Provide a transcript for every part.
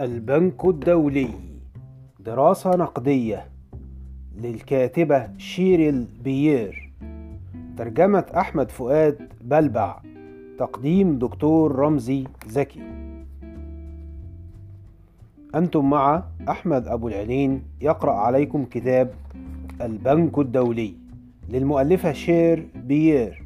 البنك الدولي. دراسة نقدية للكاتبة شيريل بيير. ترجمة أحمد فؤاد بلبع. تقديم دكتور رمزي زكي. أنتم مع أحمد أبو العلين يقرأ عليكم كتاب البنك الدولي للمؤلفة شيريل بيير.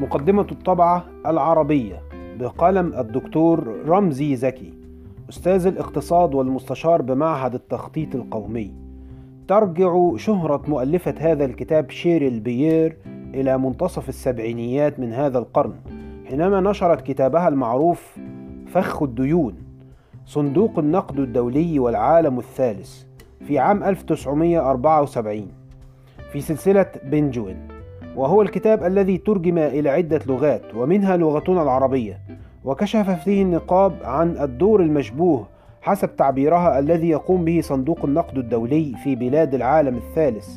مقدمة الطبعة العربية بقلم الدكتور رمزي زكي أستاذ الاقتصاد والمستشار بمعهد التخطيط القومي. ترجع شهرة مؤلفة هذا الكتاب شيريل بيير إلى منتصف السبعينيات من هذا القرن حينما نشرت كتابها المعروف فخ الديون صندوق النقد الدولي والعالم الثالث في عام 1974 في سلسلة بنجوين. وهو الكتاب الذي ترجم إلى عدة لغات ومنها لغتنا العربية. وكشف فيه النقاب عن الدور المشبوه حسب تعبيرها الذي يقوم به صندوق النقد الدولي في بلاد العالم الثالث.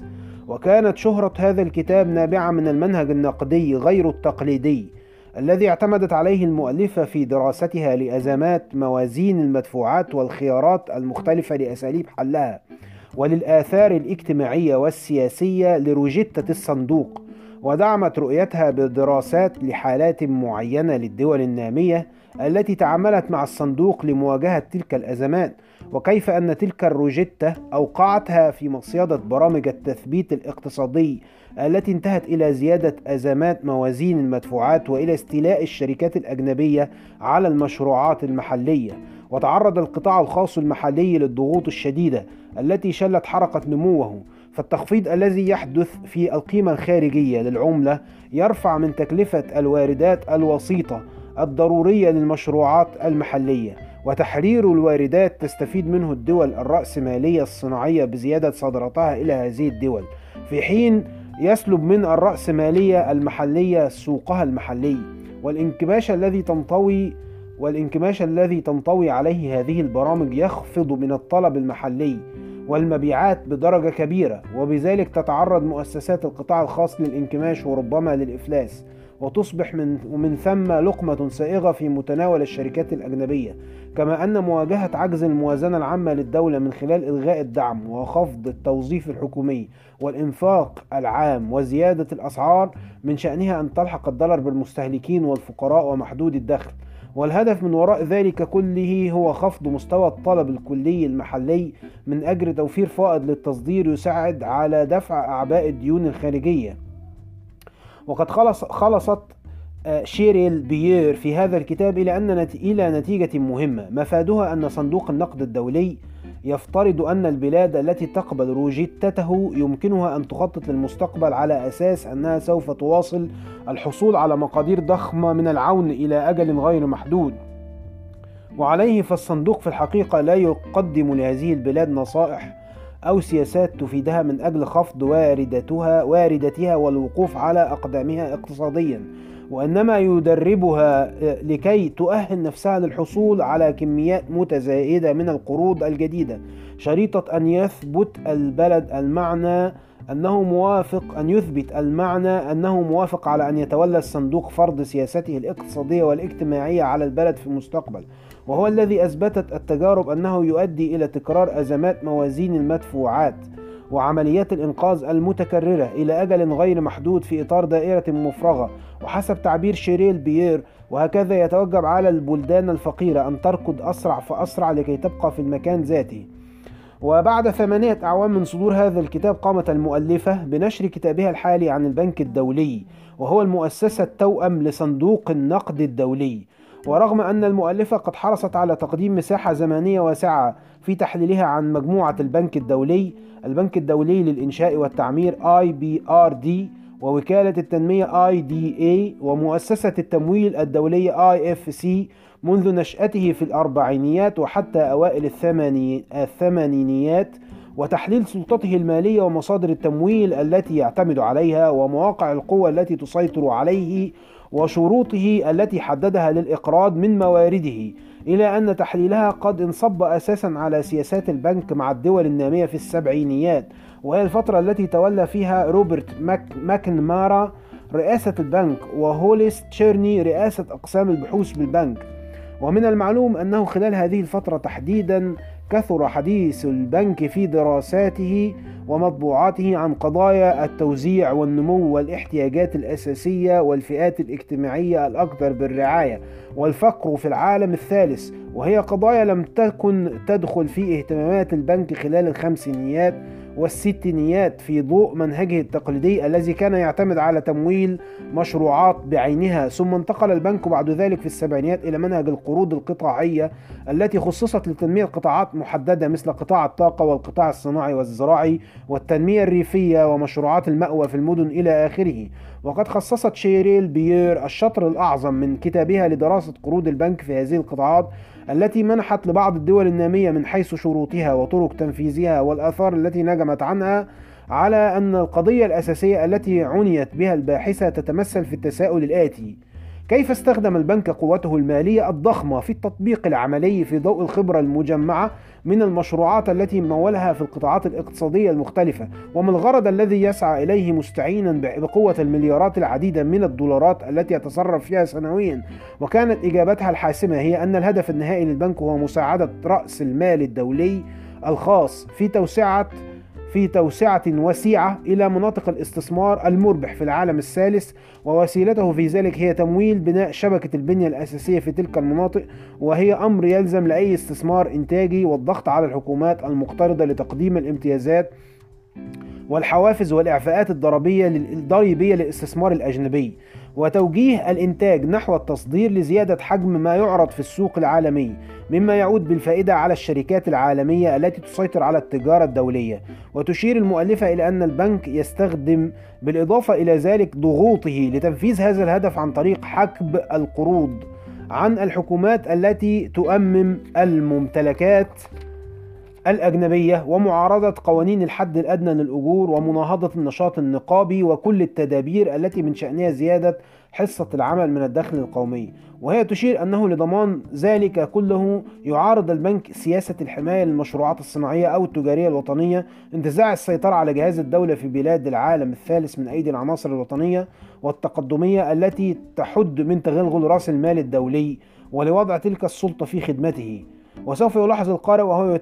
وكانت شهرة هذا الكتاب نابعة من المنهج النقدي غير التقليدي الذي اعتمدت عليه المؤلفة في دراستها لأزمات موازين المدفوعات والخيارات المختلفة لأساليب حلها وللآثار الاجتماعية والسياسية لروجيتة الصندوق. ودعمت رؤيتها بدراسات لحالات معينة للدول النامية التي تعاملت مع الصندوق لمواجهة تلك الأزمات وكيف أن تلك الروجيتا أوقعتها في مصيدة برامج التثبيت الاقتصادي التي انتهت إلى زيادة أزمات موازين المدفوعات وإلى استيلاء الشركات الأجنبية على المشروعات المحلية. وتعرض القطاع الخاص المحلي للضغوط الشديدة التي شلت حركة نموه. فالتخفيض الذي يحدث في القيمة الخارجية للعملة يرفع من تكلفة الواردات الوسيطة الضرورية للمشروعات المحلية وتحرير الواردات تستفيد منه الدول الرأسمالية الصناعية بزيادة صادراتها إلى هذه الدول في حين يسلب من الرأسمالية المحلية سوقها المحلي. والانكماش الذي تنطوي والانكماش الذي تنطوي عليه هذه البرامج يخفض من الطلب المحلي والمبيعات بدرجة كبيرة وبذلك تتعرض مؤسسات القطاع الخاص للانكماش وربما للإفلاس وتصبح من ومن ثم لقمة سائغة في متناول الشركات الأجنبية. كما أن مواجهة عجز الموازنة العامة للدولة من خلال إلغاء الدعم وخفض التوظيف الحكومي والإنفاق العام وزيادة الأسعار من شأنها أن تلحق الضرر بالمستهلكين والفقراء ومحدود الدخل. والهدف من وراء ذلك كله هو خفض مستوى الطلب الكلي المحلي من أجل توفير فائض للتصدير يساعد على دفع أعباء الديون الخارجية. وقد خلص خلصت شيريل بيير في هذا الكتاب إلى أن إلى نتيجة مهمة. مفادها أن صندوق النقد الدولي يفترض أن البلاد التي تقبل روشتته يمكنها أن تخطط للمستقبل على أساس أنها سوف تواصل الحصول على مقادير ضخمة من العون إلى أجل غير محدود. وعليه فالصندوق في الحقيقة لا يقدم لهذه البلاد نصائح أو سياسات تفيدها من أجل خفض واردتها واردتها والوقوف على أقدامها اقتصاديا. وإنما يدربها لكي تؤهل نفسها للحصول على كميات متزايدة من القروض الجديدة. شريطة أن يثبت البلد المعنى أنه موافق أن يثبت المعنى أنه موافق على أن يتولى الصندوق فرض سياسته الاقتصادية والاجتماعية على البلد في المستقبل. وهو الذي أثبتت التجارب أنه يؤدي إلى تكرار أزمات موازين المدفوعات. وعمليات الإنقاذ المتكررة إلى أجل غير محدود في إطار دائرة مفرغة. وحسب تعبير شيريل بيير وهكذا يتوجب على البلدان الفقيرة أن تركض أسرع فأسرع لكي تبقى في المكان ذاته وبعد ثمانية أعوام من صدور هذا الكتاب قامت المؤلفة بنشر كتابها الحالي عن البنك الدولي وهو المؤسسة التوأم لصندوق النقد الدولي. ورغم أن المؤلفة قد حرصت على تقديم مساحة زمنية واسعة في تحليلها عن مجموعة البنك الدولي البنك الدولي للإنشاء والتعمير IBRD ووكالة التنمية IDA ومؤسسة التمويل الدولية IFC منذ نشأته في الأربعينيات وحتى أوائل الثمانينيات وتحليل سلطته المالية ومصادر التمويل التي يعتمد عليها ومواقع القوى التي تسيطر عليه وشروطه التي حددها للإقراض من موارده إلى أن تحليلها قد انصب أساسا على سياسات البنك مع الدول النامية في السبعينيات وهي الفترة التي تولى فيها روبرت ماك ماكنمارا رئاسة البنك وهوليس تشيرني رئاسة أقسام البحوث بالبنك. ومن المعلوم أنه خلال هذه الفترة تحديدا كثر حديث البنك في دراساته ومطبوعاته عن قضايا التوزيع والنمو والاحتياجات الأساسية والفئات الاجتماعية الأكثر بالرعاية والفقر في العالم الثالث وهي قضايا لم تكن تدخل في اهتمامات البنك خلال الخمسينيات والستينيات في ضوء منهجه التقليدي الذي كان يعتمد على تمويل مشروعات بعينها ثم انتقل البنك بعد ذلك في السبعينيات إلى منهج القروض القطاعية التي خصصت لتنمية قطاعات محددة مثل قطاع الطاقة والقطاع الصناعي والزراعي والتنمية الريفية ومشروعات المأوى في المدن إلى آخره. وقد خصصت شيريل بيير الشطر الأعظم من كتابها لدراسة قروض البنك في هذه القطاعات التي منحت لبعض الدول النامية من حيث شروطها وطرق تنفيذها والآثار التي نجمت عنها على أن القضية الأساسية التي عنيت بها الباحثة تتمثل في التساؤل الآتي: كيف استخدم البنك قوته المالية الضخمة في التطبيق العملي في ضوء الخبرة المجمعة من المشروعات التي مولها في القطاعات الاقتصادية المختلفة؟ وما الغرض الذي يسعى إليه مستعينا بقوة المليارات العديدة من الدولارات التي يتصرف فيها سنويا؟ وكانت إجابتها الحاسمة هي أن الهدف النهائي للبنك هو مساعدة رأس المال الدولي الخاص في توسعة في توسعة وسيعة إلى مناطق الاستثمار المربح في العالم الثالث ووسيلته في ذلك هي تمويل بناء شبكة البنية الأساسية في تلك المناطق وهي أمر يلزم لأي استثمار إنتاجي والضغط على الحكومات المقترضة لتقديم الامتيازات والحوافز والإعفاءات الضريبية الضريبية للاستثمار الأجنبي وتوجيه الإنتاج نحو التصدير لزيادة حجم ما يعرض في السوق العالمي مما يعود بالفائدة على الشركات العالمية التي تسيطر على التجارة الدولية. وتشير المؤلفة إلى أن البنك يستخدم بالإضافة إلى ذلك ضغوطه لتنفيذ هذا الهدف عن طريق حكب القروض عن الحكومات التي تؤمم الممتلكات الأجنبية ومعارضة قوانين الحد الأدنى للأجور ومناهضة النشاط النقابي وكل التدابير التي من شأنها زيادة حصة العمل من الدخل القومي. وهي تشير أنه لضمان ذلك كله يعارض البنك سياسة الحماية للمشروعات الصناعية أو التجارية الوطنية انتزاع السيطرة على جهاز الدولة في بلاد العالم الثالث من أيدي العناصر الوطنية والتقدمية التي تحد من تغلغل رأس المال الدولي ولوضع تلك السلطة في خدمته. وسوف يلاحظ القارئ وهو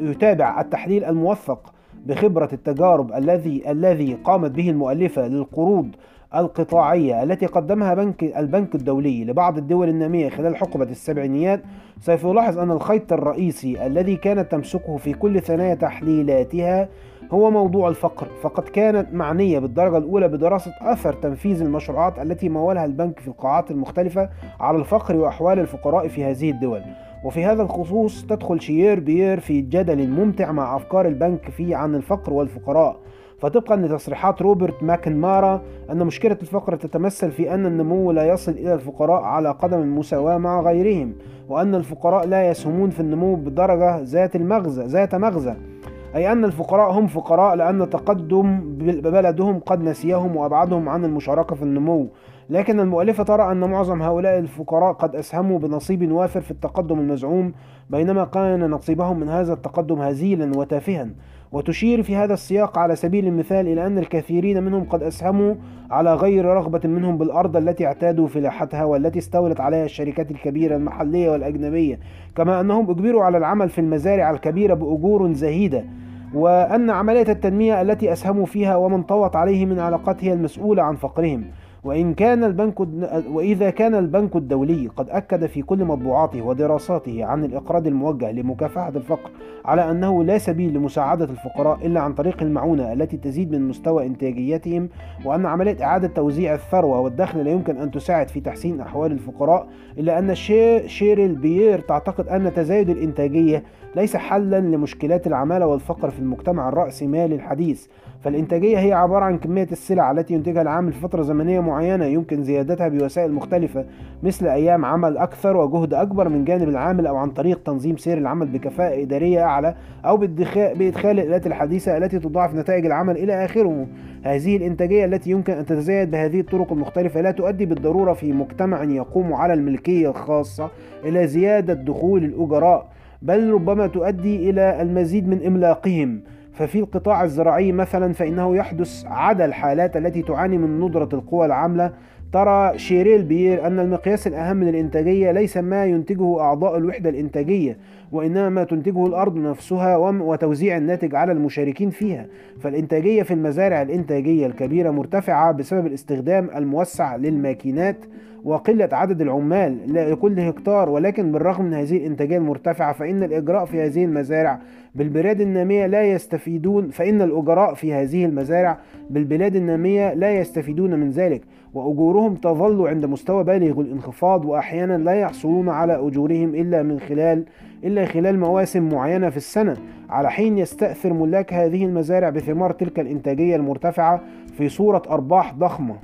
يتابع, التحليل الموثق بخبرة التجارب الذي الذي قامت به المؤلفة للقروض القطاعية التي قدمها بنك البنك الدولي لبعض الدول النامية خلال حقبة السبعينيات. سوف يلاحظ أن الخيط الرئيسي الذي كانت تمسكه في كل ثنايا تحليلاتها هو موضوع الفقر فقد كانت معنية بالدرجة الأولى بدراسة أثر تنفيذ المشروعات التي مولها البنك في القاعات المختلفة على الفقر وأحوال الفقراء في هذه الدول. وفي هذا الخصوص تدخل شيير بيير في جدل ممتع مع أفكار البنك في عن الفقر والفقراء. فطبقا لتصريحات روبرت ماكنمارا أن مشكلة الفقر تتمثل في أن النمو لا يصل إلى الفقراء على قدم المساواة مع غيرهم وأن الفقراء لا يسهمون في النمو بدرجة ذات المغزى ذات مغزى. أي أن الفقراء هم فقراء لأن تقدم بلدهم قد نسيهم وأبعدهم عن المشاركة في النمو. لكن المؤلفة ترى أن معظم هؤلاء الفقراء قد أسهموا بنصيب وافر في التقدم المزعوم بينما كان نصيبهم من هذا التقدم هزيلا وتافها. وتشير في هذا السياق على سبيل المثال إلى أن الكثيرين منهم قد أسهموا على غير رغبة منهم بالأرض التي اعتادوا فلاحتها والتي استولت عليها الشركات الكبيرة المحلية والأجنبية كما أنهم أجبروا على العمل في المزارع الكبيرة بأجور زهيدة وأن عملية التنمية التي أسهموا فيها ومن طوت عليه من علاقات هي المسؤولة عن فقرهم. وإن كان البنك وإذا كان البنك الدولي قد أكد في كل مطبوعاته ودراساته عن الإقراض الموجه لمكافحة الفقر على أنه لا سبيل لمساعدة الفقراء إلا عن طريق المعونة التي تزيد من مستوى إنتاجيتهم وأن عملية إعادة توزيع الثروة والدخل لا يمكن أن تساعد في تحسين أحوال الفقراء إلا أن شيريل بيير تعتقد أن تزايد الإنتاجية ليس حلا لمشكلات العمالة والفقر في المجتمع الرأسمالي الحديث فالإنتاجية هي عبارة عن كمية السلع التي ينتجها العامل في فترة زمنية معينة يمكن زيادتها بوسائل مختلفة مثل أيام عمل أكثر وجهد أكبر من جانب العامل أو عن طريق تنظيم سير العمل بكفاءة إدارية أعلى أو بإدخال الآلات الحديثة التي تضاعف نتائج العمل إلى آخره. هذه الإنتاجية التي يمكن أن تتزايد بهذه الطرق المختلفة لا تؤدي بالضرورة في مجتمع يقوم على الملكية الخاصة إلى زيادة دخول الأجراء بل ربما تؤدي إلى المزيد من إملاقهم. ففي القطاع الزراعي مثلا فإنه يحدث عدا الحالات التي تعاني من ندرة القوى العاملة ترى شيريل بير أن المقياس الأهم للإنتاجية ليس ما ينتجه أعضاء الوحدة الإنتاجية وإنما ما تنتجه الأرض نفسها وتوزيع الناتج على المشاركين فيها. فالإنتاجية في المزارع الإنتاجية الكبيرة مرتفعة بسبب الاستخدام الموسع للماكينات وقلة عدد العمال لكل هكتار ولكن بالرغم من هذه الإنتاجية المرتفعة فإن الإجراء في هذه المزارع بالبلاد النامية لا يستفيدون فإن الأجراء في هذه المزارع بالبلاد النامية لا يستفيدون من ذلك. وأجورهم تظل عند مستوى بالغ الانخفاض وأحيانا لا يحصلون على أجورهم إلا من خلال إلا خلال مواسم معينة في السنة على حين يستأثر ملاك هذه المزارع بثمار تلك الإنتاجية المرتفعة في صورة أرباح ضخمة.